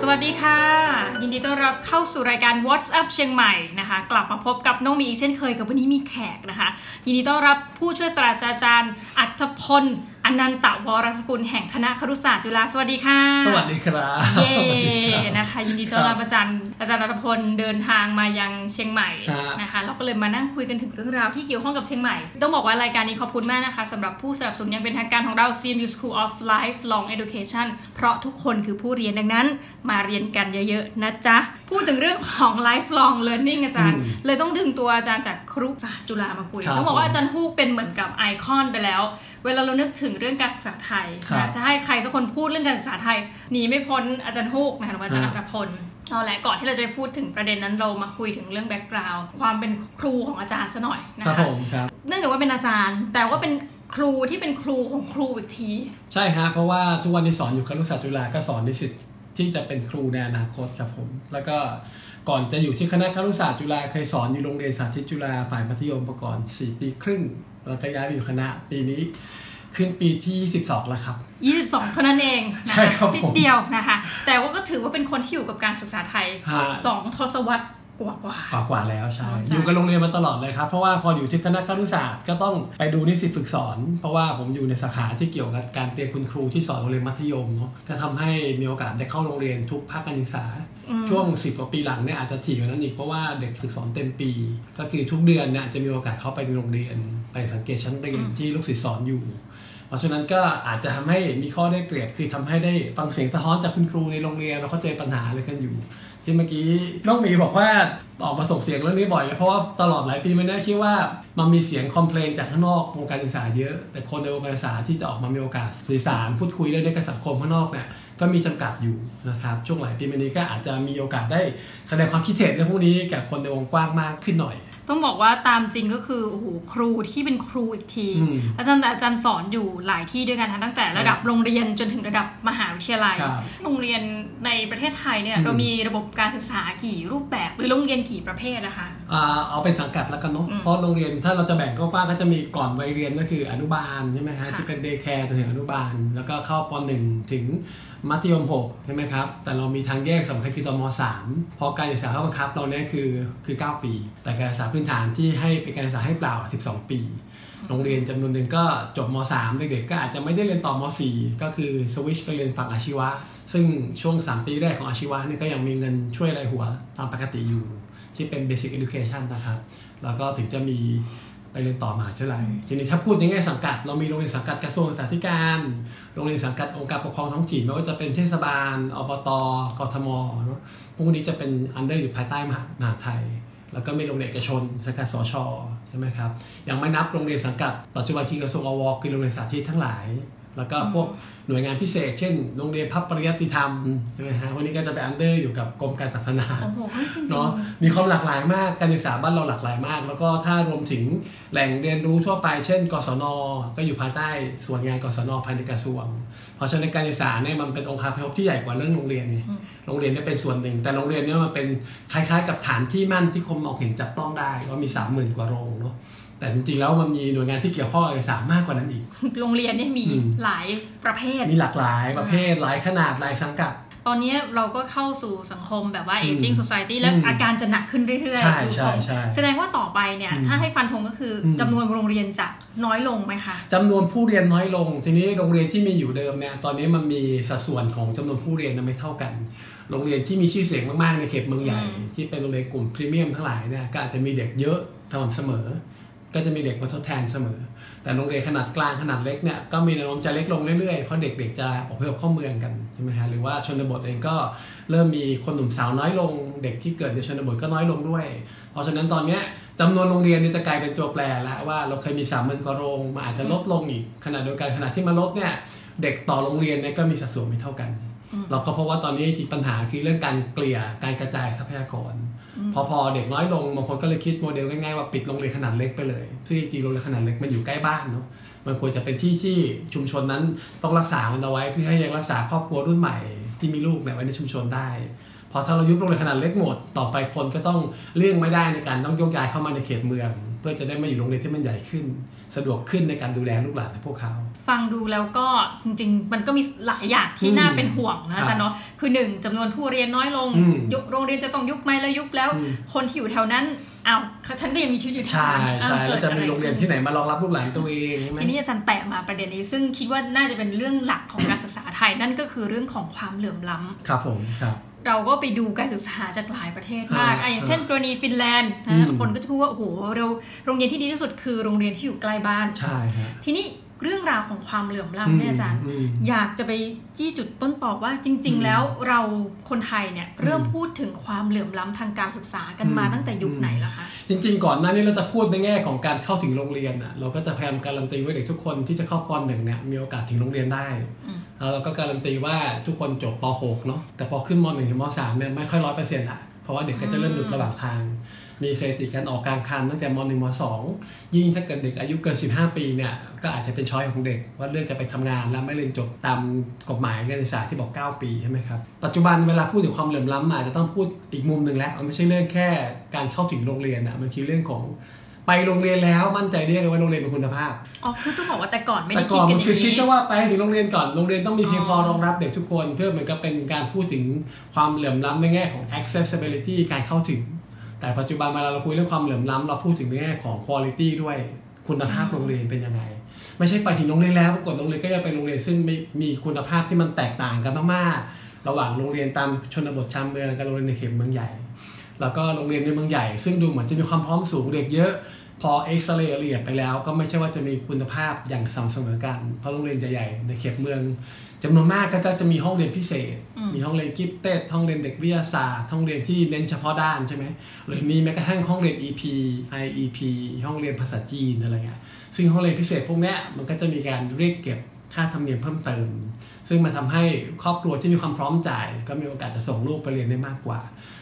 สวัสดีค่ะ ยินดีต้อนรับเข้าสู่รายการ What's Up เชียงใหม่นะคะ กลับมาพบกับน้องมีอีกเช่นเคยกับวันนี้มีแขกนะคะ ยินดีต้อนรับผู้ช่วยศาสตราจารย์อัธพล อนันตวรสกุลแห่งคณะครุศาสตร์จุฬาสวัสดีค่ะ สวัสดีครับเย่นะคะยินดีต้อนรับอาจารย์อาจารย์อัธพลเดินทางมายังเชียงใหม่ฮะนะคะเราก็เลยมานั่งคุยกันถึงเรื่องราวที่เกี่ยวข้องกับเชียงใหม่ ต้องบอกว่ารายการนี้ขอบคุณมากนะคะสำหรับผู้สนับสนุนอย่างเป็นทางการของเรา CMU School of Lifelong Education เพราะทุกคนคือผู้เรียนดังนั้น มาเรียนกันเยอะๆนะจ๊ะพูดถึงเรื่องของ lifelong learning อาจารย์อืมเลยต้องดึงตัวอาจารย์จากครุศาสตร์จุฬามาคุยครับต้องบอกว่าอาจารย์ฮูกเป็นเหมือนกับไอคอนไปแล้ว เวลาเรานึกถึงเรื่องการศึกษาไทยครับนะจะให้ใครสักคนพูดเรื่องการศึกษาไทยหนีไม่พ้นอาจารย์ฮูกนะคะหรือว่าอาจารย์อรรถพลเอาละก่อนที่เราจะไปพูดถึงประเด็นนั้นเรามาคุยถึงเรื่อง background ความเป็นครูของอาจารย์ซะหน่อยนะครับคะผมครับเนื่องจากว่าเป็นอาจารย์ แต่ว่าเป็นครูที่เป็นครูของครูอีกที ใช่ฮะเพราะว่าทุกวันที่สอนอยู่คณะศาสตร์จุฬาก็สอนนิสิตที่จะเป็นครูในอนาคตครับผม แล้วก็ก่อนจะอยู่ที่คณะครุศาสตร์จุฬาเคยสอนอยู่โรงเรียนสาธิตจุฬาฝ่ายมัธยมมาก่อน4ปีครึ่ง แล้วก็ย้ายไปอยู่คณะปีนี้ขึ้นปีที่12แล้วครับ 22 เท่านั้นเองนะใช่คะครับผมนิดเดียวนะคะ แต่ว่าก็ถือว่าเป็นคนที่อยู่กับการศึกษาไทยฮะสองทศวรรษกว่ากว่ากว่ากว่าแล้วใช่อ๋อจ้ะอยู่กับโรงเรียนมาตลอดเลยครับ เพราะว่าพออยู่ที่คณะครุศาสตร์ก็ต้องไปดูนิสิตฝึกสอน เพราะว่าผมอยู่ในสาขาที่เกี่ยวกับการเตรียมคุณครูที่สอนโรงเรียนมัธยมเนาะจะทำให้มีโอกาสได้เข้าโรงเรียนทุกภาคการศึกษาอืม ช่วง10กว่าปีหลังเนี่ยอาจจะถี่กว่านั้นอีกเพราะว่าเด็กฝึกสอนเต็มปี ก็คือทุกเดือนเนี่ยจะมีโอกาสเข้าไปในโรงเรียนไปสังเกตชั้นเรียนที่ลูกศิษย์สอนอยู่ เพราะฉะนั้นก็อาจจะทำให้มีข้อได้เปรียบคือทำให้ได้ฟังเสียงสะท้อนจากคุณครูในโรงเรียนแล้วเขาเจอปัญหาอะไรกันอยู่ที่เมื่อกี้น้องหมีบอกว่าออกมาส่งเสียงเรื่องนี้บ่อยเพราะว่าตลอดหลายปีมาเนี่ยคิดว่ามันมีเสียงคอมเพลนจากข้างนอกวงการศึกษาเยอะ แต่คนในวงการศึกษาที่จะออกมามีโอกาสสื่อสารพูดคุยเรื่องนี้กับสังคมข้างนอกเนี่ย ก็มีจำกัดอยู่นะครับช่วงหลายปีมานี้ก็อาจจะมีโอกาสได้แสดงความคิดเห็นในพวกนี้กับคนในวงกว้างมากขึ้นหน่อย ต้องบอกว่าตามจริงก็คือโอ้โหครูที่เป็นครูอีกทีอืมอาจารย์แต่อาจารย์สอนอยู่หลายที่ด้วยกันทั้งตั้งแต่ระดับโรงเรียนจนถึงระดับมหาวิทยาลัยครับโรงเรียนในประเทศไทยเนี่ยอืมเรามีระบบการศึกษากี่รูปแบบหรือโรงเรียนกี่ประเภทนะคะอ่าเอาเป็นสังกัดแล้วกันเนาะอืมเพราะโรงเรียนถ้าเราจะแบ่งกว้างๆก็จะมีก่อนวัยเรียนก็คืออนุบาลใช่ไหมฮะค่ะที่เป็นเดย์แคร์จนถึงอนุบาล แล้วก็เข้าป .1 ถึงมัธยม 6 ใช่ไหมครับ แต่เรามีทางแยกสำคัญคือตอนม3เพราะการศึกษาเข้าบังคับเราเนี่ยคือคือ 9 ปี แต่การศึกษาพื้นฐานที่ให้เป็นการศึกษาให้เปล่า 12 ปี โรงเรียนจำนวนหนึ่งก็จบม 3 เด็กๆก็อาจจะไม่ได้เรียนต่อม 4 ก็คือสวิชไปเรียนฝั่งอาชีวะ ซึ่งช่วง 3 ปีแรกของอาชีวะเนี่ยก็ยังมีเงินช่วยรายหัวตามปกติอยู่ ที่เป็น basic education นะครับ แล้วก็ถึงจะมี ไปเรียนต่อมหาวิทยาลัยทีนี้ถ้าพูดในแง่สังกัด เรามีโรงเรียนสังกัดกระทรวงศึกษาธิการ โรงเรียนสังกัดองค์การปกครองท้องถิ่นไม่ว่าจะเป็นเทศบาลอบตกทมเนอะพวกนี้จะเป็น under อยู่ภายใต้มหามหาดไทย แล้วก็มีโรงเรียนเอกชนสังกัดสชใช่ไหมครับยังไม่นับโรงเรียนสังกัดปัจจุบันคือกระทรวงอวคือโรงเรียนสาธิตทั้งหลาย แล้วก็พวกหน่วยงานพิเศษ เช่นโรงเรียนพระปริยัติธรรมใช่ไหมฮะวันนี้ก็จะไป under อยู่กับกรมการศาสนาโอ้โหจริงๆเนาะมีความหลากหลายมากการศึกษาบ้านเราหลากหลายมาก แล้วก็ถ้ารวมถึงแหล่งเรียนรู้ทั่วไปเช่น กศน ก็อยู่ภายใต้ส่วนงานกศนภายในกระทรวง เพราะฉะนั้นการศึกษาเนี่ยมันเป็นองค์คาพยพที่ใหญ่กว่าเรื่องโรงเรียนไงอืมโรงเรียนเนี่ยเป็นส่วนหนึ่ง แต่โรงเรียนเนี่ยมันเป็นคล้ายๆ กับฐานที่มั่นที่คนมองเห็นจับต้องได้ว่ามีสามหมื่นกว่าโรงเนาะ แต่จริงๆแล้วมันมีหน่วยงานที่เกี่ยวข้องกับการศึกษามากกว่านั้นอีก โรงเรียนเนี่ยมีอืมหลายประเภท มีหลากหลายประเภทหลายขนาดหลายสังกัด ตอนนี้เราก็เข้าสู่สังคมแบบว่าอืม aging society และอืมอาการจะหนักขึ้นเรื่อยใช่ๆดูทรงใช่ใช่แสดงว่าต่อไปเนี่ยอืมถ้าให้ฟันธงก็คืออมจำนวนโรงเรียนจะน้อยลงไหมคะจำนวนผู้เรียนน้อยลง ทีนี้โรงเรียนที่มีอยู่เดิมเนี่ยตอนนี้มันมีสัดส่วนของจำนวนผู้เรียนน่ะไม่เท่ากันโรงเรียนที่มีชื่อเสียงมากๆในเขตเมืองใหญ่อืมที่เป็นโรงเรียนกลุ่มพรีเมียมทั้งหลายเนี่ยก็อาจจะมีเด็กเยอะสม่ำเสมอ ก็จะมีเด็กมาทดแทนเสมอ แต่โรงเรียนขนาดกลางขนาดเล็กเนี่ยก็มีแนวโน้มจะเล็กลงเรื่อยๆ เพราะเด็กๆจะอพยพเข้าเมืองกันใช่ไหมฮะหรือว่าชนบทเองก็เริ่มมีคนหนุ่มสาวน้อยลง เด็กที่เกิดในชนบทก็น้อยลงด้วย เพราะฉะนั้นตอนเนี้ยจำนวนโรงเรียนนี่จะกลายเป็นตัวแปรแล้วว่าเราเคยมีสามหมื่นกว่าโรงมันอาจจะลดลงอีกขณะเดียวกันขณะที่มาลดเนี่ยเด็กต่อโรงเรียนเนี่ยก็มีสัดส่วนไม่เท่ากัน เราก็เพราะว่าตอนนี้ปัญหาคือเรื่องการเกลี่ยการกระจายทรัพยากร พอพอเด็กน้อยลงบางคนก็เลยคิดโมเดลง่ายๆว่าปิดโรงเรียนขนาดเล็กไปเลย ซึ่งจริงๆโรงเรียนขนาดเล็กมันอยู่ใกล้บ้านเนาะมันควรจะเป็นที่ที่ชุมชนนั้นต้องรักษามันเอาไว้เพื่อให้ยังรักษาครอบครัวรุ่นใหม่ที่มีลูกเนี่ยไว้ในชุมชนได้ พอถ้าเรายุบโรงเรียนขนาดเล็กหมด ต่อไปคนก็ต้องเลี่ยงไม่ได้ในการต้องโยกย้ายเข้ามาในเขตเมือง เพื่อจะได้มาอยู่โรงเรียนที่มันใหญ่ขึ้น สะดวกขึ้นในการดูแลลูกหลานของพวกเขา ฟังดูแล้วก็จริงๆ มันก็มีหลายอย่างที่อืมน่าเป็นห่วงนะครัอาบจารย์เนาะคือหนึ่งจำนวนผู้เรียนน้อยลงอืมยุบโรงเรียนจะต้องยุบไหมแล้วยุบแล้วอืมคนที่อยู่แถวนั้นอ้าวฉันก็ยังมีชีวิตอยู่แถวใช่นั้นใช่อ้าแล้วจะมีกิดอโรงเรียนที่ไหนมารองรับลูกหลานตัวเองใช่ไหมทีนี้อาจารย์แตะมาประเด็นนี้ ซึ่งคิดว่าน่าจะเป็นเรื่องหลักของการศึกษาไทยนั่นก็คือเรื่องของความเหลื่อมล้ำครับผมครับ เราก็ไปดูการศึกษาจากหลายประเทศมากอ่าอะอย่างเช่นกรณีฟินแลนด์อืนะมคนก็จะพูดว่าโอ้โหเราโรงเรียนที่ดีที่สุดคือโรงเรียนที่อยู่ใกล้บ้านใช่ฮะทีนี้เรื่องราวของความเหลื่อมล้ำเนี่ยอาจารย์อืมอยากจะไปจี้จุดต้นตอบว่าจริงอืมๆแล้วเราคนไทยเนี่ยเริ่มอืมพูดถึงความเหลื่อมล้ำทางการศึกษากันมาอืมตั้งแต่ยุคอืมไหนล่ะคะ จริง ๆ ก่อนหน้านี้เราจะพูดในแง่ของการเข้าถึงโรงเรียนอะเราก็จะพยายามการันตีว่าเด็กทุกคนที่จะเข้าปหนึ่งเนี่ยมีโอกาสถึงโรงเรียนได้อืมแล้ว เราก็การันตีว่าทุกคนจบป .6 เนาะแต่พอขึ้นม .1 ถึงม .3 เนี่ยไม่ค่อยร้อยเปอร์เซ็นต์ละเพราะว่าเด็กก็จะเริ่มหลุดระหว่างทาง มีสถิติการออกกลางคันตั้งแต่ม .1 ม .2 ยิ่งถ้าเกิดเด็กอายุเกิน 15 ปีเนี่ยก็อาจจะเป็นช้อยของเด็ก ว่าเลือกจะไปทำงานแล้วไม่เรียนจบตามกฎหมายการศึกษาที่บอก 9 ปีใช่ไหมครับปัจจุบันเวลาพูดถึงความเหลื่อมล้ำอาจจะต้องพูดอีกมุมหนึ่งแล้วมันไม่ใช่เรื่องแค่การเข้าถึงโรงเรียนอะมันคือเรื่องของ ไปโรงเรียนแล้วมั่นใจได้ยังไงว่าโรงเรียนเป็นคุณภาพ อ๋อคือต้องบอกว่าแต่ก่อนไม่แต่ได้ก่คิดอนกัมันนอย่าคืองคิดนี้แค่ว่าไปให้ถึงโรงเรียนก่อนโรงเรียนต้องมีเพียงพออ๋อรองรับเด็กทุกคนเพื่อเหมือนกับเป็นการพูดถึงความเหลื่อมล้ำในแง่ของ accessibility การเข้าถึง แต่ปัจจุบันเวลาเราคุยเรื่องความเหลื่อมล้ำเราพูดถึงในแง่ของ quality ด้วยคุณภาพโรงเรียนเป็นยังไง ไม่ใช่ไปถึงโรงเรียนแล้วปรากฏโรงเรียนก็ยังเป็นโรงเรียนซึ่งไม่มีคุณภาพที่มันแตกต่างกันมากๆระหว่างโรงเรียนตามชนบทชานเมืองกับโรงเรียนในเขตเมืองใหญ่ แล้วก็โรงเรียนในเมืองใหญ่ ซึ่งดูเหมือนจะมีความพร้อมสูงเด็กเยอะ พอเอ็กซเรย์ละเอียดไปแล้ว ก็ไม่ใช่ว่าจะมีคุณภาพอย่างสม่ำเสมอกัน เพราะโรงเรียนใหญ่ๆในเขตเมืองจำนวนมากก็จะจะมีห้องเรียนพิเศษอืมมีห้องเรียนกิฟเต็ดห้องเรียนเด็กวิทยาศาสตร์ห้องเรียนที่เน้นเฉพาะด้านใช่ไหมหรือมีแม้กระทั่งห้องเรียน EP IEP ห้องเรียนภาษาจีนอะไรเงี้ยซึ่งห้องเรียนพิเศษพวกเนี้ยมันก็จะมีการเรียกเก็บค่าธรรมเนียมเพิ่มเติม ซึ่งมันทำให้ครอบครัวที่มีความพร้อมจ่าย ก็มีโอกาสจะส่งลูกไปเรียนได้มากกว่า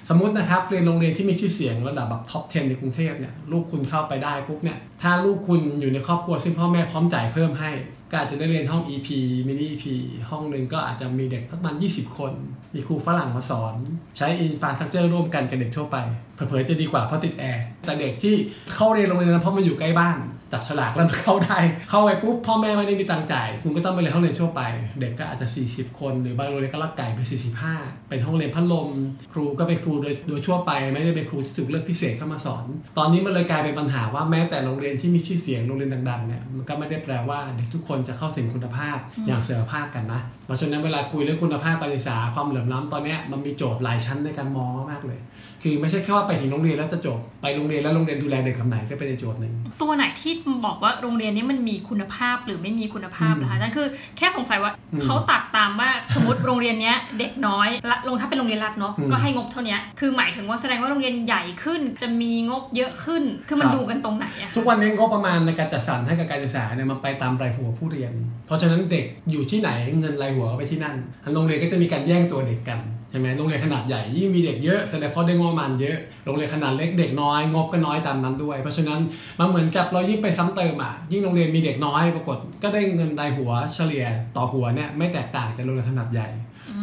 สมมตินะครับเรียนโรงเรียนที่มีชื่อเสียงระดับแบบ top 10 ในกรุงเทพเนี่ยลูกคุณเข้าไปได้ปุ๊บเนี่ยถ้าลูกคุณอยู่ในครอบครัวซึ่งพ่อแม่พร้อมจ่ายเพิ่มให้ ก็อาจจะได้เรียนห้อง EP mini EP ห้องหนึ่งก็อาจจะมีเด็กประมาณ 20 คน มีครูฝรั่งมาสอน ใช้ infrastructure ร่วมกันกับเด็กทั่วไปเผลอจะดีกว่าเพราะติดแอร์แต่เด็กที่เข้าเรียนโรงเรียนนั้นเพราะมันอยู่ใกล้บ้าน จับฉลากแล้วมันเข้าได้ เข้าไปปุ๊บพ่อแม่ไม่ได้มีตังค์จ่าย คุณก็ต้องไปเรียนห้องเรียนทั่วไป เด็กก็อาจจะ 40 คน หรือบางโรงเรียนก็ลักไก่ไป 45 เป็นห้องเรียนพัดลม ครูก็เป็นครูโดยโดยทั่วไป ไม่ได้เป็นครูที่ถูกเลือกพิเศษเข้ามาสอน ตอนนี้มันเลยกลายเป็นปัญหาว่าแม้แต่โรงเรียนที่มีชื่อเสียงโรงเรียนดังๆเนี่ยมันก็ไม่ได้แปลว่าเด็กทุกคนจะเข้าถึงคุณภาพอย่างเสมอภาคกันนะเพราะฉะนั้นเวลาคุยเรื่องคุณภาพการศึกษาความเหลื่อมล้ำตอนเนี้ยมันมีโจทย์หลายชั้นในการมองมากๆเลย คือไม่ใช่แค่ว่าไปถึงโรงเรียนแล้วจะจบ ไปโรงเรียนแล้วโรงเรียนดูแลเด็กคำไหนก็เป็นอีกโจทย์หนึ่งตัวไหนที่บอกว่าโรงเรียนนี้มันมีคุณภาพหรือไม่มีคุณภาพอืมนะคะนั่นคือแค่สงสัยว่าอืมเขาตัดตามว่าสมมติโรงเรียนเนี้ยเด็กน้อยละลงถ้าเป็นโรงเรียนรัฐเนาะอืมก็ให้งบเท่านี้คือหมายถึงว่าแสดงว่าโรงเรียนใหญ่ขึ้นจะมีงบเยอะขึ้นคือมันครับดูกันตรงไหนอะคะทุกวันนี้งบประมาณในการจัดสรรให้กับการศึกษาเนี่ยมันไปตามรายหัวผู้เรียน เพราะฉะนั้นเด็กอยู่ที่ไหนเงินรายหัวก็ไปที่นั่นโรงเรียนก็จะมีการแย่งตัวเด็กกันใช่ไหมโรงเรียนขนาดใหญ่ยิ่งมีเด็กเยอะแสดงว่าได้งบประมาณเยอะโรงเรียนขนาดเล็กเด็กน้อยงบก็น้อยตามนั้นด้วย เพราะฉะนั้นมันเหมือนกับเรายิ่งไปซ้ำเติมอะยิ่งโรงเรียนมีเด็กน้อยปรากฏก็ได้เงินรายหัวเฉลี่ยต่อหัวเนี่ยไม่แตกต่างจากโรงเรียนขนาดใหญ่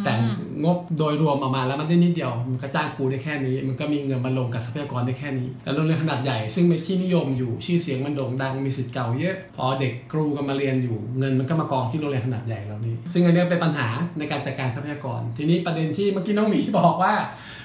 แต่งบโดยรวมออกมาแล้วมันได้นิดเดียวมันก็จ้างครูได้แค่นี้ มันก็มีเงินมาลงกับทรัพยากรได้แค่นี้ แต่โรงเรียนขนาดใหญ่ซึ่งเป็นที่นิยมอยู่ชื่อเสียงมันโด่งดังมีสิทธิ์เก่าเยอะ พอเด็กครูกันมาเรียนอยู่เงินมันก็มากองที่โรงเรียนขนาดใหญ่เหล่านี้ ซึ่งอันเนี้ยเป็นปัญหาในการจัดการทรัพยากร ทีนี้ประเด็นที่เมื่อกี้น้องหมีบอกว่า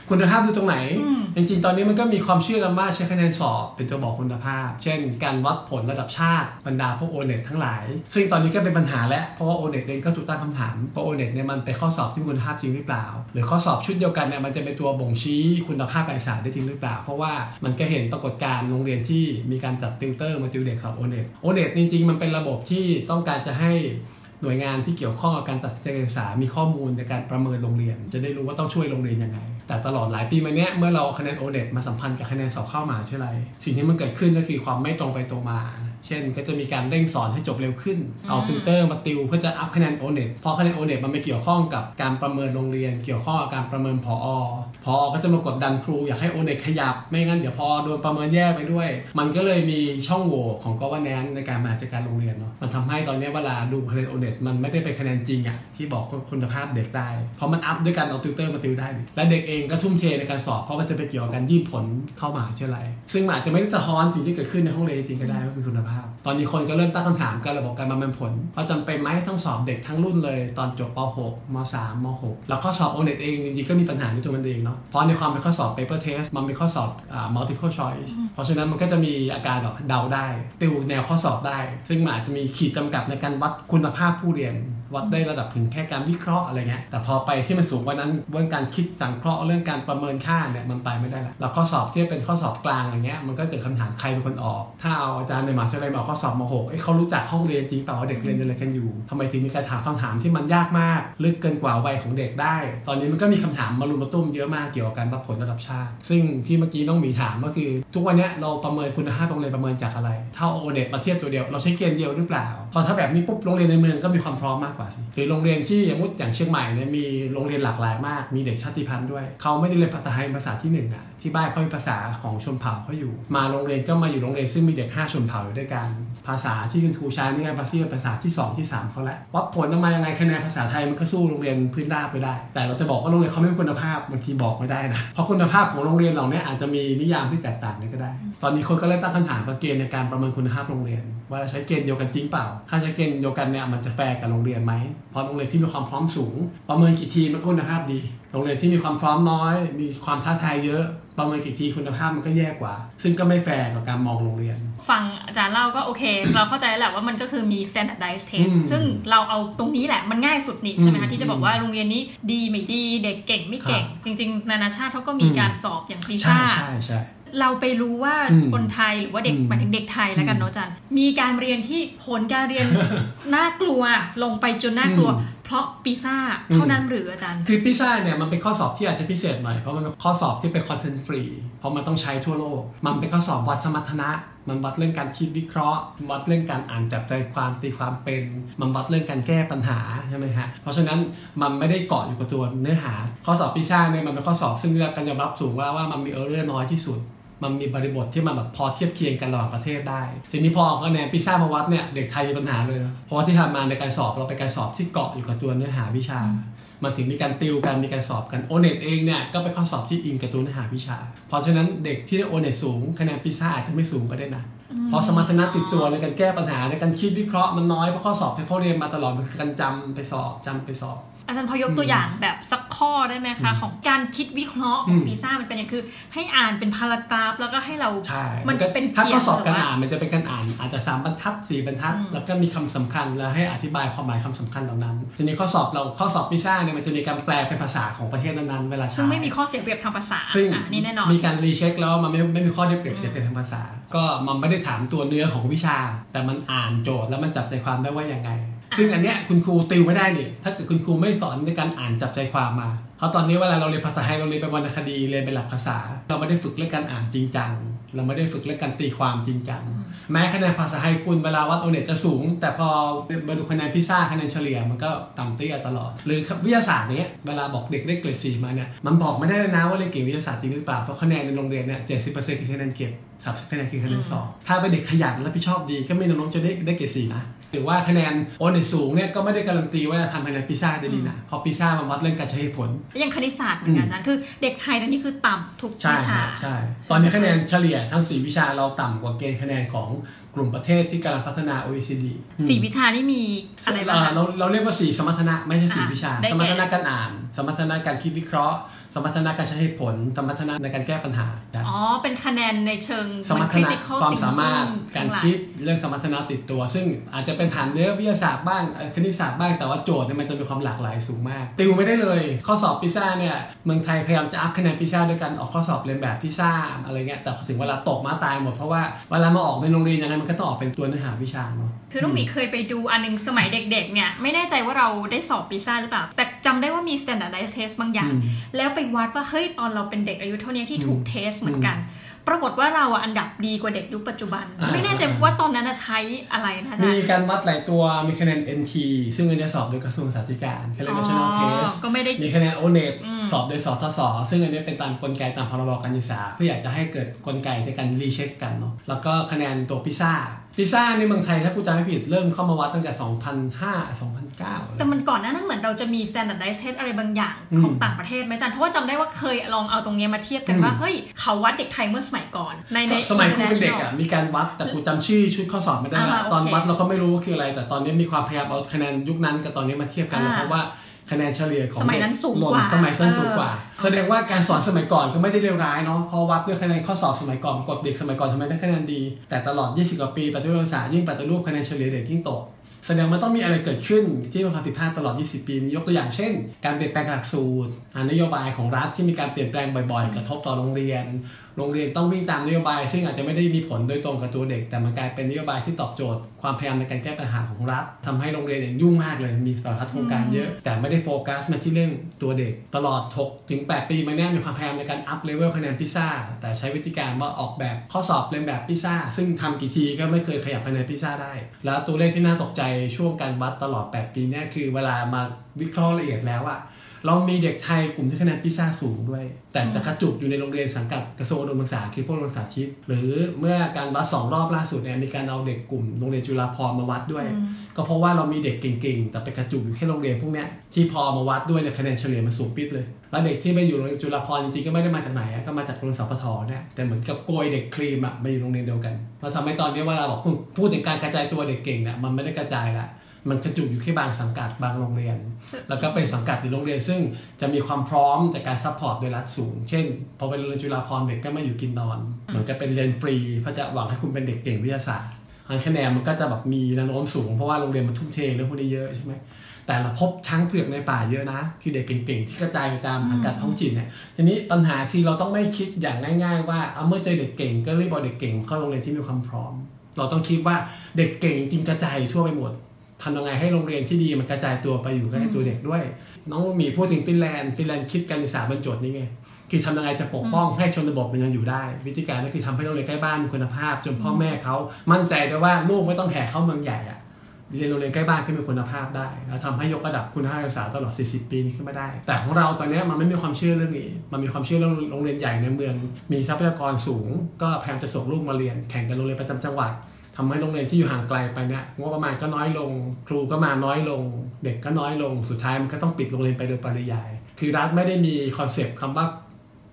คุณภาพดูตรงไหนอืมจริงๆ ตอนนี้มันก็มีความเชื่อกันว่าใช้คะแนนสอบเป็นตัวบอกคุณภาพ เช่น การวัดผลระดับชาติบรรดาพวกโอเน็ตทั้งหลาย ซึ่งตอนนี้ก็เป็นปัญหาแล้วเพราะว่าโอเน็ตเองก็ถูกตั้งคำถามว่าโอเน็ตเนี่ยมันเป็นข้อสอบที่มีคุณภาพจริงหรือเปล่า หรือข้อสอบชุดเดียวกันเนี่ยมันจะเป็นตัวบ่งชี้คุณภาพการศึกษาได้จริงหรือเปล่า เพราะว่ามันก็เห็นปรากฏการณ์โรงเรียนที่มีการจัดติวเตอร์มาติวเด็กครับโอเน็ตโอเน็ตจริงๆ มันเป็นระบบที่ต้องการจะให้หน่วยงานที่เกี่ยวข้องกับการตัดสินใจการศึกษา มีข้อมูลในการประเมินโรงเรียน จะได้รู้ว่าต้องช่วยโรงเรียนยังไง แต่ตลอดหลายปีมาเนี้ยเมื่อเอาคะแนนโอเน็ตมาสัมพันธ์กับคะแนนสอบเข้ามหาวิทยาลัยสิ่งที่มันเกิดขึ้นก็คือความไม่ตรงไปตรงมา เช่นก็จะมีการเร่งสอนให้จบเร็วขึ้น เอาติวเตอร์มาติวเพื่อจะ up คะแนนโอเน็ตเพราะคะแนนโอเน็ตมันไปเกี่ยวข้องกับการประเมินโรงเรียน เกี่ยวข้องกับการประเมินผอ. ผอ. ก็จะมากดดันครูอยากให้โอเน็ตขยับ ไม่งั้นเดี๋ยวพอโดนประเมินแย่ไปด้วย มันก็เลยมีช่องโหว่ของก o v e r n a n c e ในการบริหารจัดการโรงเรียนเนาะมันทำให้ตอนนี้เวลาดูคะแนนโอเน็ตมันไม่ได้เป็นคะแนนจริงอะที่บอกคุณภาพเด็กได้ เพราะมัน up ด้วยการเอาติวเตอร์มาติวได้ และเด็กเองก็ทุ่มเทในการสอบเพราะมันจะไปเกี่ยวกับการยื่นผลเข้ามหาวิทยาลัยซึ่งอาจจะไม่ได้สะท้อนสิ่งที่เกิดขึ้นในห้องเรียนจริงก็ได้ว่าเป็นคุณภาพตอนนี้คนก็เริ่มตั้งคำถามกับระบบการประเมินผลว่าจำเป็นไหมต้องสอบเด็กทั้งรุ่นเลย ตอนจบป .6 ม .3 ม .6 แล้วข้อสอบโอเน็ตเองจริงๆก็มีปัญหาในตัวมันเองเนาะเพราะในความเป็นข้อสอบ paper test มันเป็นข้อสอบ multiple choice เพราะฉะนั้นมันก็จะมีอาการแบบเดาได้ติวแนวข้อสอบได้ ซึ่งมันอาจจะมีขีดจำกัดในการวัดคุณภาพผู้เรียน วัดได้ระดับถึงแค่การวิเคราะห์อะไรเงี้ยแต่พอไปที่มันสูงกว่านั้นเรื่องการคิดสังเคราะห์เรื่องการประเมินค่าเนี่ยมันไปไม่ได้ละแล้วข้อสอบที่เป็นข้อสอบกลางอะไรเงี้ยมันก็เกิดคำถามใครเป็นคนออก ถ้าเอาอาจารย์ในมหาวิทยาลัยมาข้อสอบม .6 เอ้เขารู้จักห้องเรียนจริงเปล่าว่าเด็กเรียนอะไรกันอยู่ทำไมถึงมีการถามคำถามที่มันยากมากลึกเกินกว่าวัยของเด็กได้ ตอนนี้มันก็มีคำถามมารุมมาตุ้มเยอะมากเกี่ยวกับการวัดผลระดับชาติ ซึ่งที่เมื่อกี้ต้องมีถามก็คือ ทุกวันนี้เราประเมินคุณภาพโรงเรียนประเมินจากอะไรเท่าโอเน็ตมาเทียบตัวเดียวเราใช้เกณฑ์เดียวหรือเปล่า พอถ้าแบบนี้ปุ๊บโรงเรียนในเมืองก็มีความพร้อมมากกว่าสิหรือโรงเรียนที่อย่างมุดอย่างเชียงใหม่เนี่ยมีโรงเรียนหลากหลายมากมีเด็กชาติพันธุ์ด้วยเขาไม่ได้เรียนภาษาไทยภาษาที่หนึ่งอะที่บ้านเขามีภาษาของชนเผ่าเขาอยู่ มาโรงเรียนก็มาอยู่โรงเรียนซึ่งมีเด็ก 5 ชนเผ่าอยู่ด้วยกัน ภาษาที่คุณครูใช้นี่ภาษาเป็นภาษาที่ 2 ที่ 3เขาแล้ววัดผลออกมายังไงคะแนนภาษาไทยมันก็สู้โรงเรียนพื้นราบไปได้ แต่เราจะบอกว่าโรงเรียนเขาไม่มีคุณภาพบางทีบอกไม่ได้นะเพราะคุณภาพของโรงเรียนเหล่านี้อาจจะมีนิยามที่แตกต่างกันก็ได้ ตอนนี้คนก็เริ่มตั้งคำถามกับเกณฑ์ในการประเมินคุณภาพโรงเรียน ว่าใช้เกณฑ์เดียวกันจริงเปล่า ถ้าใช้เกณฑ์เดียวกันเนี่ยมันจะแฟร์กับโรงเรียนไหม เพราะโรงเรียนที่มีความพร้อมสูง ประเมินกี่ทีมันคุณภาพดี โรงเรียนที่มีความพร้อมน้อย มีความท้าทายเยอะ ประเมินกี่ทีคุณภาพมันก็แย่กว่า ซึ่งก็ไม่แฟร์กับการมองโรงเรียน ฟังอาจารย์เล่าก็โอเค เราเข้าใจแล้วแหละว่ามันก็คือมี standardized test อืมซึ่งเราเอาตรงนี้แหละมันง่ายสุดนี่ใช่ไหมคะอืมที่จะบอกว่าโรงเรียนนี้ดีไม่ดีเด็กเก่งไม่เก่ง จริง ๆ นานาชาติเขาก็มีอืมการสอบอย่างปีใช่ชาใช่ใช่ใช่ เราไปรู้ว่าอืมคนไทยหรือว่าเด็กอืมหมายถึงเด็กไทยแล้วกันเนาะอาจันมีการเรียนที่ผลการเรียนน่ากลัวลงไปจนน่ากลัวอืมเพราะปีซ่าเท่านั้นหรืออาจารย์ คือพิซซ่าเนี่ยมันเป็นข้อสอบที่อาจจะพิเศษหน่อยเพราะมันเป็นข้อสอบที่เป็นคอนเทนต์ฟรีเพราะมันต้องใช้ทั่วโลก มันเป็นข้อสอบวัดสมรรถนะ มันวัดเรื่องการคิดวิเคราะห์ วัดเรื่องการอ่านจับใจความตีความเป็น มันวัดเรื่องการแก้ปัญหาใช่ไหมฮะเพราะฉะนั้นมันไม่ได้เกาะอยู่กับตัวเนื้อหา ข้อสอบพิซซ่าเนี่ยมันเป็นข้อสอบซึ่งได้รับการยอมรับสูงว่าว่ามันมี error น้อยที่สุด มันมีบริบทที่มันแบบพอเทียบเคียงกันระหว่างประเทศได้ ทีนี้พอเอาคะแนนพิซซ่ามาวัดเนี่ยเด็กไทยมีปัญหาเลยนะเพราะว่าที่ทำมาในการสอบเราเป็นการสอบที่เกาะอยู่กับตัวเนื้อหาวิชา มันถึงมีการติวกันมีการสอบกันโอเน็ตเองเนี่ยก็เป็นข้อสอบที่อิงกับตัวเนื้อหาวิชา เพราะฉะนั้นเด็กที่ได้โอเน็ตสูงคะแนนพิซซ่าอาจจะไม่สูงก็ได้นะเพราะสมรรถนะติดตัวในการแก้ปัญหาในการคิดวิเคราะห์มันน้อยเพราะข้อสอบที่เขาเรียนมาตลอดมันคือการจำไปสอบจำไปสอบ อาจารย์พอยกตัวอย่างแบบสักข้อได้ไหมคะของการคิดวิเคราะห์ของอืมปีซ่ามันเป็นอย่างคือ ให้อ่านเป็นพารากราฟแล้วก็ให้เราใช่มันก็เป็นถ้าเขียนข้อสอบการหรือว่าอ่านมันจะเป็นการอ่าน อาจจะสามบรรทัดสี่บรรทัดอืมแล้วก็มีคำสำคัญแล้วให้อธิบายความหมายคำสำคัญเหล่านั้นทีนี้ข้อสอบเราข้อสอบพิซซ่าเนี่ยมันจะมีการแปลเป็นภาษาของประเทศนั้นๆเวลาใช้ซึ่งไม่มีข้อเสียเปรียบทางภาษาซึ่งอะนี่แน่นอนมีการรีเช็คแล้วมันไม่ไม่มีข้อได้เปรียบเสียเปรียบทางภาษา ก็มันไม่ได้ถามตัวเนื้อของวิชา แต่มันอ่านโจทย์แล้วมันจับใจความได้ว่ายังไง ซึ่งอันเนี้ยคุณครูติวไม่ได้นี่ถ้าเกิดคุณครูไม่สอนในการอ่านจับใจความมาเพราะตอนนี้เวลาเราเรียนภาษาไทยเราเรียนเป็นวรรณคดีเรียนเป็นหลักภาษา เราไม่ได้ฝึกเรื่องการอ่านจริงจังเราไม่ได้ฝึกเรื่องการตีความจริงจังแม้คะแนนภาษาไทยคุณเวลาวัดโอเน็ตจะสูง แต่พอมาดูคะแนนพิซซ่าคะแนนเฉลี่ยมันก็ต่ำเตี้ยตลอด หรือวิทยาศาสตร์เนี้ยเวลาบอกเด็กได้เกรดสี่มาเนี่ยมันบอกไม่ได้เลยนะว่าเรียนเก่งวิทยาศาสตร์จริงหรือเปล่าเพราะคะแนนในโรงเรียนเนี่ยเจ็ดสิบเปอร์เซ็นต์คือคะแนนเก็บสามสิบคะแนนคือคะแนนสอบถ้าเป็นเด็กขยันและรับผิดชอบดีก็มีแนวโน้มจะได้ได้เกรดสี่นะ หรือว่าคะแนนโอเน็ตสูงเนี่ยก็ไม่ได้การันตีว่าจะทำคะแนนพิซซ่าได้ดีนะเพราะพิซซ่ามันวัดเรื่องการใช้เหตุผลและยังคณิตศาสตร์เหมือนกันอาจารย์คือเด็กไทยจะนี่คือต่ำทุกใช่วิชาใช่ตอนนี้คะแนนเฉลี่ยทั้ง 4 วิชาเราต่ำกว่าเกณฑ์คะแนนของกลุ่มประเทศที่กำลังพัฒนา OECD สี่วิชานี่มีอะไรบ้างเอ่อคะเราเราเรียกว่า4สมรรถนะไม่ใช่อะ4วิชาได้แก่สมรรถนะการอ่าน สมรรถนะการคิดวิเคราะห์สมรรถนะการใช้เหตุผล สมรรถนะในการแก้ปัญหาจ้ะอ๋อ เป็นคะแนนในเชิงสมรรถนะ critical ความสามารถ thinking การทั้งหลยคิดเรื่องสมรรถนะติดตัว ซึ่งอาจจะเป็นฐานเนื้อวิทยาศาสตร์บ้างเอ่อคณิตศาสตร์บ้างแต่ว่าโจทย์เนี่ยมันจะมีความหลากหลายสูงมาก ติวไม่ได้เลย ข้อสอบพิซซ่าเนี่ยเมืองไทยพยายามจะอัพคะแนนพิซซ่าด้วยการออกข้อสอบเรียนแบบพิซซ่าอะไรเงี้ยแต่พอถึงเวลาตกมาตายหมดเพราะว่าเวลามาออกในโรงเรียนยังไงมันก็ต้องออกเป็นตัวเนื้อหาวิชาเนาะคือน้องหมีเคยไปดูอันหนึงสมัยเด็กๆเนี่ยไม่แน่ใจว่าเราได้สอบปีซ่าหรือเปล่า แต่จำได้ว่ามี standardized test บางอย่างอืมแล้วไปวัดว่าเฮ้ยตอนเราเป็นเด็กอายุเท่านี้ที่ถูกอืมเทสเหมือนกัน ปรากฏว่าเราอะอันดับดีกว่าเด็กยุคปัจจุบันอ่าไม่แน่ใจว่าตอนนั้นอะใช้อะไรนะอาจารมีย์การวัดหลายตัวมีคะแนน NT ซึ่งอันเนี้ยสอบโดยกระทรวงสาธารณการเขาเรียก national อ๋อ test ก็ไม่ได้มีคะแนน o n e t อืม สอบโดยสทศซึ่งอันนี้เป็นตามกลไกตามพรบการศึกษาเพื่ออยากจะให้เกิดกลไกในการรีเช็คกันเนาะแล้วก็คะแนนตัวพิซ่าพิซ่าในเมืองไทยถ้าผู้จำไม่ผิดเริ่มเข้ามาวัดตั้งแต่ 2005 2009 แต่มันก่อนหน้านั้นเหมือนเราจะมี standardized test อะไรบางอย่างอืมของต่างประเทศไหมอาจารย์เพราะว่าจำได้ว่าเคยลองเอาตรงเนี้ยมาเทียบกันอืมว่า เฮ้ย เขาวัดเด็กไทยเมื่อสมัยก่อน ในในสมัยคุณเป็นเด็ก international อะมีการวัดแต่กูจำชื่อชุดข้อสอบไม่ได้ละอ่าโอเคตอนวัดเราก็ไม่รู้ว่าคืออะไร แต่ตอนนี้มีความพยายามเอาคะแนนยุคนั้นกับตอนนี้มาเทียบกันอ่าเพราะว่า คะแนนเฉลี่ยของสมัยนั้นเด็กสูงหล่กว่าสมัยนั้นสูงเออกว่า แสดงว่าการสอนสมัยก่อนก็ไม่ได้เลวร้ายเนาะเพอวัดด้วยคะแนนข้อสอบสมัยก่อนกดเด็กสมัยก่อนทำไมได้คะแนนดี แต่ตลอด 20 กว่าปีปฏิรูปการศึกษายิ่งปฏิรูปคะแนนเฉลี่ยเด็กยิ่งตกแสดงมันต้องมีอะไรเกิดขึ้นที่เป็นความผิดพลาดตลอด 20 ปีนี้ยกตัวอย่างเช่น การเปลี่ยนแปลงหลักสูตรอ่านโยบายของรัฐที่มีการเปลี่ยนแปลงบ่อยๆ กระทบต่อโรงเรียน โรงเรียนต้องวิ่งตามนโยบาย ซึ่งอาจจะไม่ได้มีผลโดยตรงกับตัวเด็ก แต่มันกลายเป็นนโยบายที่ตอบโจทย์ ความพยายามในการแก้ปัญหาของรัฐทำให้โรงเรียนยุ่งมากเลยมีสารพัดโครงการเยอะ แต่ไม่ได้โฟกัสมาที่เรื่องตัวเด็ก ตลอด6ถึง8ปีมาเนี้ยมีความพยายามในการ up level คะแนนพิซซ่าแต่ใช้วิธีการว่าออกแบบข้อสอบเลียนแบบพิซซ่าซึ่งทำกี่ทีก็ไม่เคยขยับคะแนนพิซซ่าได้ แล้วตัวเลขที่น่าตกใจช่วงการวัดตลอด 8 ปีนี่คือเวลามาวิเคราะห์ละเอียดแล้วอะ เรามีเด็กไทยกลุ่มที่คะแนนพิซซ่าสูงด้วย แต่จะกระจุกอยู่ในโรงเรียนสังกัดกระทรวงอุดมศึกษาคือพวกโรงเรียนสาธิต หรือเมื่อการวัดสองรอบล่าสุดเนี่ยมีการเอาเด็กกลุ่มโรงเรียนจุฬาภรณ์มาวัดด้วยอืมก็เพราะว่าเรามีเด็กเก่งๆ แต่ไปกระจุกอยู่แค่โรงเรียนพวกเนี้ยที่พอมาวัดด้วยเนี่ยคะแนนเฉลี่ยมันสูงปิดเลย แล้วเด็กที่ไปอยู่โรงเรียนจุฬาภรณ์จริงๆก็ไม่ได้มาจากไหนอะก็มาจากโรงเรียนสพทเนี่ยแต่เหมือนกับโกยเด็กครีมอะมาอยู่โรงเรียนเดียวกันเราทำให้ตอนนี้เวลาบอกพูดถึงการกระจายตัวเด็กเก่งเนี่ยมันไม่ได้กระจายละ มันกระจุกอยู่แค่บางสังกัดบางโรงเรียน แล้วก็เป็นสังกัดในโรงเรียน ซึ่งจะมีความพร้อมจากการ support โดยรัฐสูง เช่น พอไปโรงเรียนจุฬาภรณ์เด็กก็มาอยู่กินนอน เหมือนกับเป็นเรียนฟรีเพราะจะหวังให้คุณเป็นเด็กเก่งวิทยาศาสตร์อันคะแนนมันก็จะแบบมีแนวโน้มสูงเพราะว่าโรงเรียนมันทุ่มเทเรื่องพวกนี้เยอะใช่ไหมแต่เราพบช้างเผือกในป่าเยอะนะ คือเด็กเก่งๆ ที่กระจายไปตามสังกัดท้องถิ่นเนี่ยทีนี้ปัญหาคือเราต้องไม่คิดอย่างง่าย ๆ ว่าเอาเมื่อเจอเด็กเก่งก็รีบเอาเด็กเก่งเข้าโรงเรียนที่มีความพร้อม เราต้องคิดว่าเด็กเก่งจริงกระจายทั่วไปหมด ทำยังไงให้โรงเรียนที่ดีมันกระจายตัวไปอยู่ใกล้ตัวเด็กด้วย น้องหมีพูดถึงฟินแลนด์ฟินแลนด์คิดการศึกษาบนโจทย์นี้ไงคือทำยังไงจะปกป้องให้ชนบทมันยังอยู่ได้ วิธีการก็คือทำให้โรงเรียนใกล้บ้านมีคุณภาพ จนพ่อแม่เขามั่นใจได้ว่าลูกไม่ต้องแห่เข้าเมืองใหญ่อะเรียนโรงเรียนใกล้บ้านก็มีคุณภาพได้ แล้วทำให้ยกระดับคุณภาพการศึกษาตลอด 40 ปีนี้ขึ้นมาได้ แต่ของเราตอนนี้มันไม่มีความเชื่อเรื่องนี้ มันมีความเชื่อเรื่องโรงเรียนใหญ่ในเมือง มีทรัพยากรสูง ก็พยายามจะส่งลูกมาเรียนแข่งกับโรงเรียนประจำจังหวัด ทำให้โรงเรียนที่อยู่ห่างไกลไปเนี่ยงบประมาณก็น้อยลง ครูก็มาน้อยลง เด็กก็น้อยลง สุดท้ายมันก็ต้องปิดโรงเรียนไปโดยปริยาย คือรัฐไม่ได้มี concept คำว่า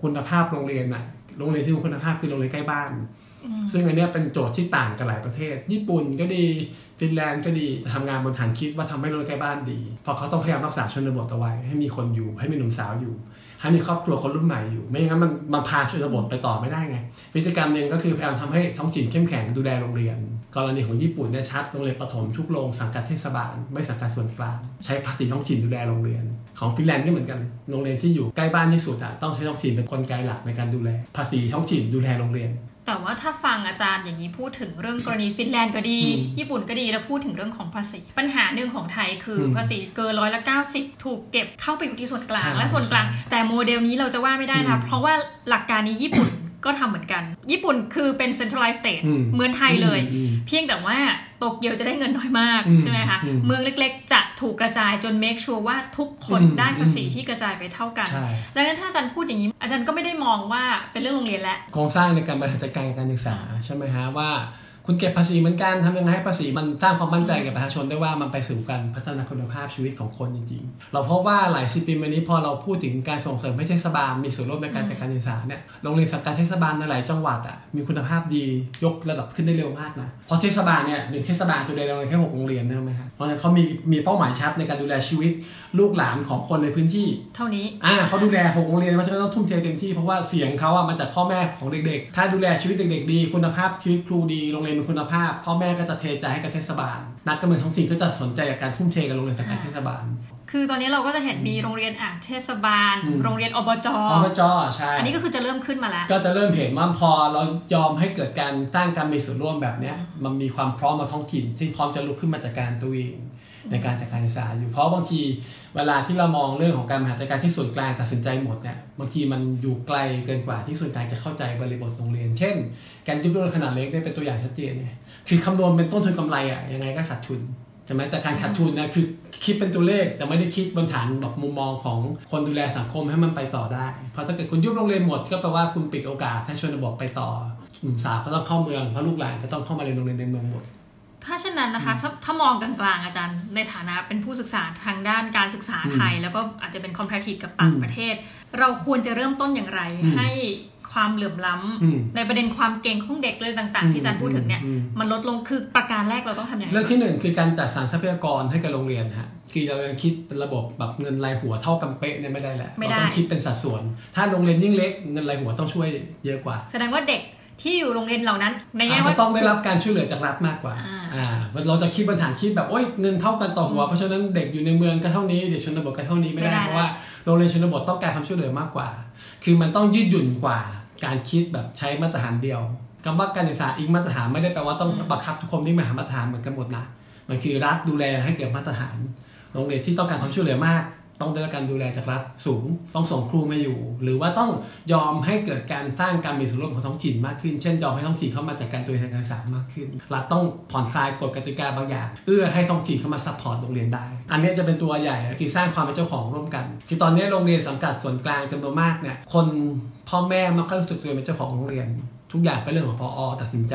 คุณภาพโรงเรียนน่ะโรงเรียนที่มีคุณภาพคือโรงเรียนใกล้บ้าน ซึ่งอันเนี้ยเป็นโจทย์ที่ต่างกันหลายประเทศ ญี่ปุ่นก็ดีฟินแลนด์ก็ดีจะทำงานบนฐานคิดว่าทำให้โรงเรียนใกล้บ้านดี เพราะเขาต้องพยายามรักษาชนบทเอาไว้ ให้มีคนอยู่ ให้มีหนุ่มสาวอยู่ให้มีครอบครัวคนรุ่นใหม่อยู่ ไม่งั้นมันมันพาชนบทไปต่อไม่ได้ไง วิธีการหนึ่งก็คือพยายามทำให้ท้องถิ่นเข้มแข็งดูแลโรงเรียน กรณีของญี่ปุ่นเนี่ยชัดโรงเรียนประถมทุกโรงสังกัดเทศบาล ไม่สังกัดส่วนกลาง ใช้ภาษีท้องถิ่นดูแลโรงเรียน ของฟินแลนด์ก็เหมือนกันโรงเรียนที่อยู่ใกล้บ้านที่สุดอะต้องใช้ท้องถิ่นเป็นกลไกหลักในการดูแล ภาษีท้องถิ่นดูแลโรงเรียน แต่ว่าถ้าฟังอาจารย์อย่างนี้พูดถึงเรื่องกรณีฟินแลนด์ก็ดีอืมญี่ปุ่นก็ดีแล้วพูดถึงเรื่องของภาษี ปัญหาหนึ่งของไทยคืออืมภาษีเกินร้อยละเก้าสิบถูกเก็บเข้าไปอยู่ที่ส่วนกลางใช่และส่วนกลาง แต่โมเดลนี้เราจะว่าไม่ได้นะอืมเพราะว่าหลักการนี้ญี่ปุ่น ก็ทำเหมือนกัน ญี่ปุ่นคือเป็น centralized state อืมเหมือนไทยเลยอืมเพียงแต่ว่าโตเกียวจะได้เงินน้อยมากอืมใช่ไหมคะอืมเมืองเล็กๆ จะถูกกระจายจน make sure ว่าทุกคนอืมได้ภาษีอืมที่กระจายไปเท่ากันใช่ดังนั้นถ้าอาจารย์พูดอย่างนี้ อาจารย์ก็ไม่ได้มองว่าเป็นเรื่องโรงเรียนแล้วโครงสร้างในการบริหารจัดการการศึกษาใช่ไหมฮะว่า คุณเก็บภาษีเหมือนกันทำยังไงให้ภาษีมันสร้างความมั่นใจกับประชาชนได้ว่ามันไปสู่การพัฒนาคุณภาพชีวิตของคนจริง ๆ เราพบว่าหลายสิบปีมานี้พอเราพูดถึงการส่งเสริมให้เทศบาลมีส่วนร่วมในการจัดการศึกษาเนี่ยโรงเรียนสังกัดเทศบาลในหลายจังหวัดอะมีคุณภาพดียกระดับขึ้นได้เร็วมากนะเพราะเทศบาลเนี่ยหนึ่งเทศบาลจะดูแลโรงเรียนแค่หกโรงเรียนนะไหมครับเพราะฉะนั้นเขามีมีเป้าหมายชัดในการดูแลชีวิตลูกหลานของคนในพื้นที่ เท่านี้อ่าเขาดูแลหกโรงเรียนเพราะฉะนั้นต้องทุ่มเทเต็มที่เพราะว่าเสียงเขาอะมาจากพ่อแม่ของเด็กๆ ถ้าดูแลชีวิตเด็กๆดี คุณภาพชีวิตครูดีโรงเรียนมีคุณภาพ พ่อแม่ก็จะเทใจให้กับเทศบาล นักการเมืองท้องถิ่นก็จะสนใจกับการทุ่มเทกับโรงเรียนสังกัดเทศบาล คือตอนนี้เราก็จะเห็นมีโรงเรียนอ่านเทศบาลอืมโรงเรียนอบจอบจใช่อันนี้ก็คือจะเริ่มขึ้นมาแล้ว ก็จะเริ่มเห็นว่าพอเรายอมให้เกิดการสร้างการมีส่วนร่วมแบบเนี้ยมันมีความพร้อมมาท้องถิ่นที่พร้อมจะลุกขึ้นมาจัดการตัวเอง ในการจัดการศึกษาอยู่เพราะบางทีเวลาที่เรามองเรื่องของการบริหารจัดการที่ส่วนกลางตัดสินใจหมดเนี่ยบางทีมันอยู่ไกลเกินกว่าที่ส่วนกลางจะเข้าใจบริบทโรงเรียน เช่น การยุบโรงขนาดเล็กได้เป็นตัวอย่างชัดเจนเนี่ยคือคำนวณเป็นต้นทุนกำไรอะยังไงก็ขาดทุนใช่ไหมแต่การขาดทุนนะคือคิดเป็นตัวเลขแต่ไม่ได้คิดบนฐานแบบมุมมองของคนดูแลสังคมให้มันไปต่อได้ เพราะถ้าเกิดคุณยุบโรงเรียนหมดก็แปลว่าคุณปิดโอกาสให้ชนบทไปต่อหนุ่มสาวก็ต้องเข้าเมืองเพราะลูกหลานก็ต้องเข้ามาเรียนโรงเรียนในเมืองหมด ถ้าเช่นนั้นนะคะถ้าถ้ามองกลางๆอาจารย์ ในฐานะเป็นผู้ศึกษาทางด้านการศึกษาไทย แล้วก็อาจจะเป็น comparative กับต่างประเทศ เราควรจะเริ่มต้นอย่างไรอืมให้ความเหลื่อมล้ำอืมในประเด็นความเก่งของเด็กเลยต่างๆ ที่อาจารย์พูดถึงเนี่ยอืมมันลดลงคือประการแรกเราต้องทำอย่างไรเรื่องที่หนึ่งคือการจัดสรรทรัพยากรให้กับโรงเรียนฮะคือเรายังคิดเป็นระบบแบบเงินรายหัวเท่ากันเป๊ะเนี่ยไม่ได้แหละไม่เราได้ต้องคิดเป็นสัดส่วน ถ้าโรงเรียนยิ่งเล็กเงินรายหัวต้องช่วยเยอะกว่า แสดงว่าเด็ก ที่อยู่โรงเรียนเหล่านั้น ในอาแง่จว่าจะต้องได้รับการช่วยเหลือจากรัฐมากกว่าอ่าอ่าเราจะคิดบนฐานคิดแบบโอ้ยเงินเท่ากันต่อหัวเพราะฉะนั้นเด็กอยู่ในเมืองก็เท่านี้เด็กชนบทก็เท่านี้ไม่ได้ไม่ได้เพราะว่าโรงเรียนชนบทต้องการความช่วยเหลือมากกว่า คือมันต้องยืดหยุ่นกว่าการคิดแบบใช้มาตรฐานเดียวคำว่าการศึกษามีมาตรฐานไม่ได้แปลว่าต้องบังคับทุกคนที่มาหามาตรฐานเหมือนกันหมดนะมันคือรัฐดูแลให้เกิดมาตรฐาน โรงเรียนที่ต้องการความช่วยเหลือมาก ต้องได้รับการดูแลจากรัฐสูง ต้องส่งครูมาอยู่ หรือว่าต้องยอมให้เกิดการสร้างการมีส่วนร่วมของท้องถิ่นมากขึ้น เช่นยอมให้ท้องถิ่นเข้ามาจัดการตัวเองทางการศึกษามากขึ้น รัฐต้องผ่อนคลายกฎกติกาบางอย่าง เอื้อให้ท้องถิ่นเข้ามา support โรงเรียนได้ อันนี้จะเป็นตัวใหญ่คือสร้างความเป็นเจ้าของร่วมกัน คือตอนนี้โรงเรียนสังกัดส่วนกลางจำนวนมากเนี่ย คนพ่อแม่มักก็รู้สึกตัวเองเป็นเจ้าของโรงเรียน ทุกอย่างเป็นเรื่องของพออตัดสินใจ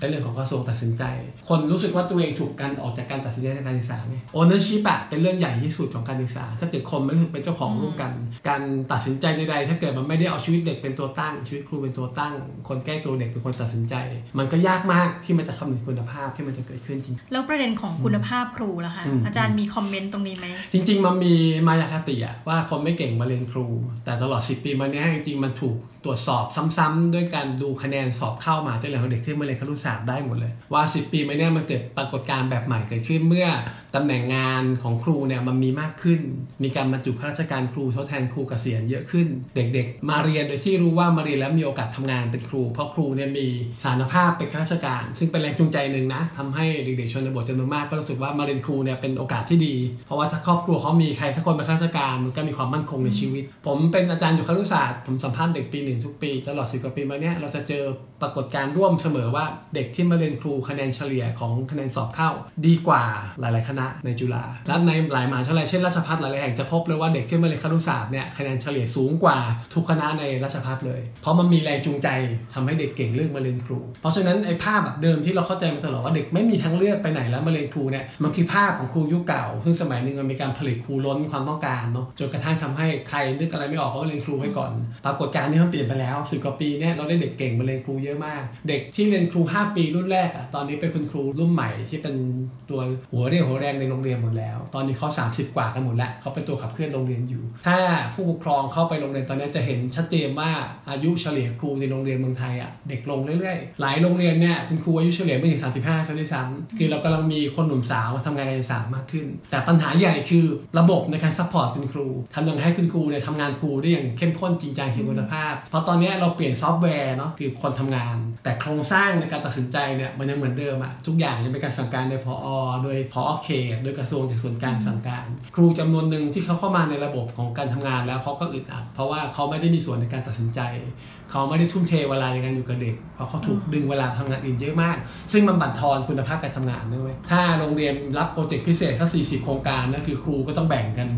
เป็นเรื่องของกระทรวงตัดสินใจ คนรู้สึกว่าตัวเองถูกกันออกจากการตัดสินใจทางการศึกษาไง ownership อะเป็นเรื่องใหญ่ที่สุดของการศึกษา ถ้าเกิดคนไม่รู้สึกเป็นเจ้าของร่วมกัน การตัดสินใจใดๆถ้าเกิดมันไม่ได้เอาชีวิตเด็กเป็นตัวตั้ง ชีวิตครูเป็นตัวตั้ง คนใกล้ตัวเด็กเป็นคนตัดสินใจ มันก็ยากมากที่มันจะคำนึงคุณภาพที่มันจะเกิดขึ้นจริง แล้วประเด็นของคุณภาพครูล่ะคะอืมอาจารย์มีคอมเมนต์ตรงนี้ไหมจริง ๆ มันมีมายาคติอะว่าคนไม่เก่งมาเรียนครู แต่ตลอด 10 ปีมาเนี้ยจริงๆมันถูกตรวจสอบซ้ำๆด้วยการดูคะแนนสอบเข้ามาจากเหล่าเด็กที่มาเรียนครุศาสตร์ได้หมดเลย ว่า 10 ปีมาเนี้ยมันเกิดปรากฏการณ์แบบใหม่เกิดขึ้นเมื่อตำแหน่งงานของครูเนี่ยมันมีมากขึ้น มีการบรรจุข้าราชการครูทดแทนครูเกษียณเยอะขึ้น เด็กๆ มาเรียนโดยที่รู้ว่ามาเรียนแล้วมีโอกาสทำงานเป็นครู เพราะครูเนี่ยมีสานภาพเป็นข้าราชการ ซึ่งเป็นแรงจูงใจหนึ่งนะทำให้เด็กๆชนบทจำนวนมากก็รู้สึกว่ามาเรียนครูเนี่ยเป็นโอกาสที่ดี เพราะว่าถ้าครอบครัวเขามีใครสักคนเป็นข้าราชการมันก็มีความมั่นคงในชีวิต ผมเป็นอาจารย์อยู่ครุศาสตร์ผมสัมภาษณ์เด็กปีหนึ่งทุกปีตลอดสิบกว่าปีมาเนี้ยเราจะเจอปรากฏการณ์ร่วมเสมอว่าเด็กที่มาเรียนครูคะแนนเฉลี่ยของคะแนนสอบเข้า ดีกว่าหลาย ๆ คณะในจุฬาและในหลายมหาวิทยาลัยเช่นราชภัฏหลาย ๆ แห่งจะพบเลยว่าเด็กที่มาเรียนครุศาสตร์เนี่ยคะแนนเฉลี่ยสูงกว่าทุกคณะในราชภัฏเลย เพราะมันมีแรงจูงใจทำให้เด็กเก่งเรื่องมาเรียนครู เพราะฉะนั้นไอ้ภาพแบบเดิมที่เราเข้าใจมาตลอดว่าเด็กไม่มีทางเลือกไปไหนแล้วมาเรียนครูเนี่ยมันคือภาพของครูยุคเก่าซึ่งสมัยหนึ่งมันมีการผลิตครูล้นความต้องการเนาะจนกระทั่งทำให้ใครนึกอะไรไม่ออกเขาก็เรียนครูไว้ก่อน ปรากฏการณ์นี้มันเปลี่ยนไปแล้วสิบกว่าปีเนี่ยเราได้เด็กเก่งมาเรียนครูเยอะมาก เด็กที่เรียนครู 5ปีรุ่นแรกอะตอนนี้เป็นคุณครูรุ่นใหม่ที่เป็นตัวหัวเรี่ยวหัวแรงในโรงเรียนหมดแล้ว ตอนนี้เขา 30 กว่ากันหมดแล้วเขาเป็นตัวขับเคลื่อนโรงเรียนอยู่ ถ้าผู้ปกครองเข้าไปโรงเรียนตอนนี้จะเห็นชัดเจนว่าอายุเฉลี่ยครูในโรงเรียนเมืองไทยอะเด็กลงเรื่อยๆ หลายโรงเรียนเนี่ยคุณครูอายุเฉลี่ยไม่ถึง35ซะด้วยซ้ำคือเรากำลังมีคนหนุ่มสาวมาทำงานการศึกษามากขึ้น แต่ปัญหาใหญ่คือระบบในการ support คุณครูทำยังไงให้คุณครูเนี่ยทำงานครูได้อย่างเข้มข้นจริงจังมีคุณภาพ เพราะตอนนี้เราเปลี่ยนซอฟต์แวร์เนาะคือคนทำงาน แต่โครงสร้างในการตัดสินใจเนี่ยมันยังเหมือนเดิมอะทุกอย่างยังเป็นการสั่งการโดยผอ.โดยผอ.เขตโดยกระทรวงจากส่วนกลางสั่งการ ครูจำนวนหนึ่งที่เขาเข้ามาในระบบของการทำงานแล้วเขาก็อึดอัด เพราะว่าเขาไม่ได้มีส่วนในการตัดสินใจเขาไม่ได้ทุ่มเทเวลาในการอยู่กับเด็กเพราะเขาถูกดึงเวลาทำงานอื่นเยอะมาก ซึ่งมันบั่นทอนคุณภาพการทำงานด้วยเว้ยถ้าโรงเรียนรับ project พิเศษสัก40โครงการนั่นคือครูก็ต้องแบ่งกัน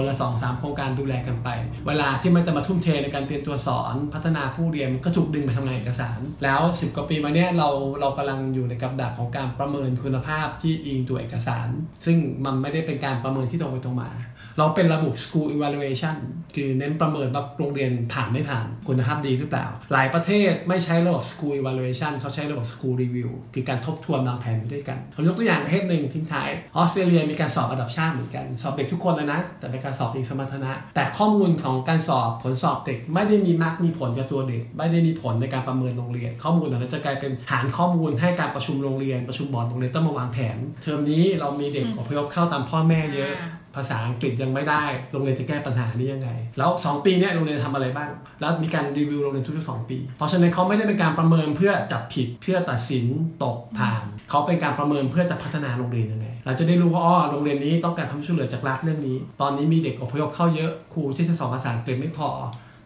คนละ 2 3 โครงการดูแลกันไป เวลาที่มันจะมาทุ่มเทในการเตรียมตัวสอน พัฒนาผู้เรียนก็ถูกดึงไปทำงานเอกสาร แล้ว 10 กว่าปีมาเนี้ยเราเรากำลังอยู่ในกับดักของการประเมินคุณภาพที่อิงตัวเอกสาร ซึ่งมันไม่ได้เป็นการประเมินที่ตรงไปตรงมา เราเป็นระบบ school evaluation คือเน้นประเมินว่าโรงเรียนผ่านไม่ผ่านคุณภาพดีหรือเปล่า หลายประเทศไม่ใช้ระบบ school evaluation เขาใช้ระบบ school review คือการทบทวนวางแผนด้วยกันผมยกตัวอย่างประเทศหนึ่งทิ้งท้ายออสเตรเลียมีการสอบระดับชาติเหมือนกัน สอบเด็กทุกคนเลยนะ แต่เป็นการสอบอิงสมรรถนะ แต่ข้อมูลของการสอบผลสอบเด็ก ไม่ได้มีมากมีผลกับตัวเด็ก ไม่ได้มีผลในการประเมินโรงเรียน ข้อมูลเหล่านั้นจะกลายเป็นฐานข้อมูลให้การประชุมโรงเรียนประชุมบอร์ดโรงเรียนต้องมาวางแผน เทอมนี้เรามีเด็กอพยพเข้าตามพ่อแม่เยอะ ภาษาอังกฤษยังไม่ได้ โรงเรียนจะแก้ปัญหานี้ยังไง แล้ว 2 ปีเนี้ยโรงเรียนทำอะไรบ้าง แล้วมีการรีวิวโรงเรียนทุกๆสองปี เพราะฉะนั้นเขาไม่ได้เป็นการประเมินเพื่อจับผิด เพื่อตัดสินตกผ่าน เขาเป็นการประเมินเพื่อจะพัฒนาโรงเรียนยังไง เราจะได้รู้ว่าอ๋อโรงเรียนนี้ต้องการความช่วยเหลือจากรัฐเรื่องนี้ ตอนนี้มีเด็กอพยพเข้าเยอะ ครูที่จะสอนภาษาอังกฤษไม่พอ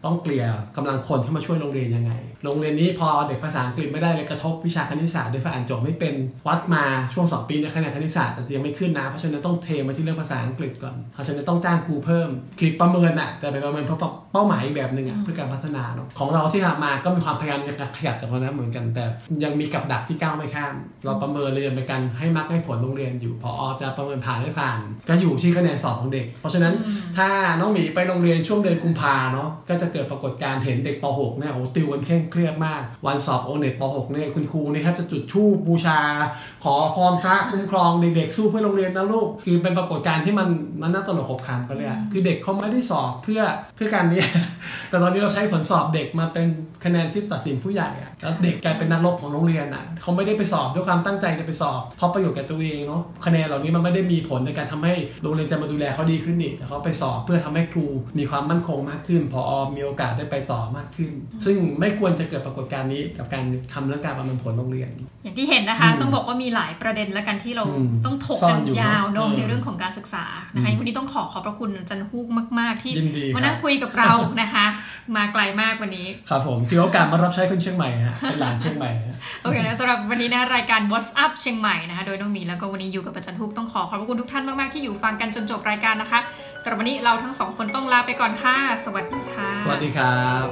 ต้องเกลี่ยกำลังคนที่มาช่วยโรงเรียนยังไง โรงเรียนนี้พอเด็กภาษาอังกฤษไม่ได้เลยกระทบวิชาคณิตศาสตร์ด้วยภาษาอ่านจบไม่เป็นวัดมาช่วง 2 ปีในคะแนนคณิตศาสตร์แต่ยังไม่ขึ้นนะเพราะฉะนั้นต้องเทมาที่เรื่องภาษาอังกฤษก่อนเพราะฉะนั้นต้องจ้างครูเพิ่มคือประเมินอะแต่ไปประเมินเพราะเป้าหมายอีกแบบหนึ่งอะเพื่อการพัฒนาเนาะของเราที่ทำมาก็มีความพยายามจะขยับจากตรงนั้นเหมือนกัน แต่ยังมีกับดักที่ก้าวไม่ข้าม เราประเมินเลยเป็นการให้มักให้ผลโรงเรียนอยู่พอจะประเมินผ่านไม่ผ่าน ก็อยู่ที่คะแนนสอบของเด็ก เพราะฉะนั้นถ้าน้องหมีไปโรงเรียนช่วงเดือนกุมภาเนาะก็จะเกิดปรากฏการ์เห็นเด็กป .6 เนี่ยโอ้ติวกันเคร่งเครียดมาก วันสอบโอเน็ตป .6 เนี่ยคุณครูนี่ยแทบจะจุดชูบบูชา ขอพรพระคุ้มครองเด็กๆสู้เพื่อโรงเรียนนะลูก คือเป็นปรากฏการ์ที่มันมันน่าตลกขบขันไปเลยอะคือเด็กเขาไม่ได้สอบเพื่อเพื่อการนี้แต่ตอนนี้เราใช้ผลสอบเด็กมาเป็นคะแนนที่ตัดสินผู้ใหญ่อะแล้วเด็กกลายเป็นนักรบของโรงเรียนอะเขาไม่ได้ไปสอบด้วยความตั้งใจจะไปสอบเพราะประโยชน์แก่ตัวเองเนาะคะแนนเหล่านี้มันไม่ได้มีผลในการทำให้โรงเรียนจะมาดูแลเขาดีขึ้นนี่แต่เขาไปสอบเพื่อทำให้ครูมีความมั่นคงมากขึ้นพอมีโอกาสได้ไปต่อมากขึ้น ซึ่งไม่ควรจะเกิดปรากฏการณ์นี้กับการทำเรื่องการประเมินผลโรงเรียน อย่างที่เห็นนะคะอืมต้องบอกว่ามีหลายประเด็นและกันที่เราอืมต้องถกซ่อกันนอยู่ยาวเนอะเนอะในเรื่องของการศึกษานะคะอืมวันนี้ต้องขอขอบพระคุณอาจันฮูกมาก ๆ ที่ยินดีมานั่งครับคุยกับเรานะคะ มาไกลมากวันนี้ครับผมถือโอกาสมารับใช้คนเชียงใหม่ฮะเป็นหลานเชียงใหม่ฮะโอเคนะสำหรับวันนี้นะรายการ What's Up เชียงใหม่นะคะโดยน้องหมีแล้วก็วันนี้อยู่กับอาจารย์ฮุกต้องขอขอบพระคุณทุกท่านมาก ๆ ที่อยู่ฟังกันจนจบรายการนะคะ สำหรับวันนี้เราทั้งสองคนต้องลาไปก่อนค่ะ สวัสดีค่ะ สวัสดีครับ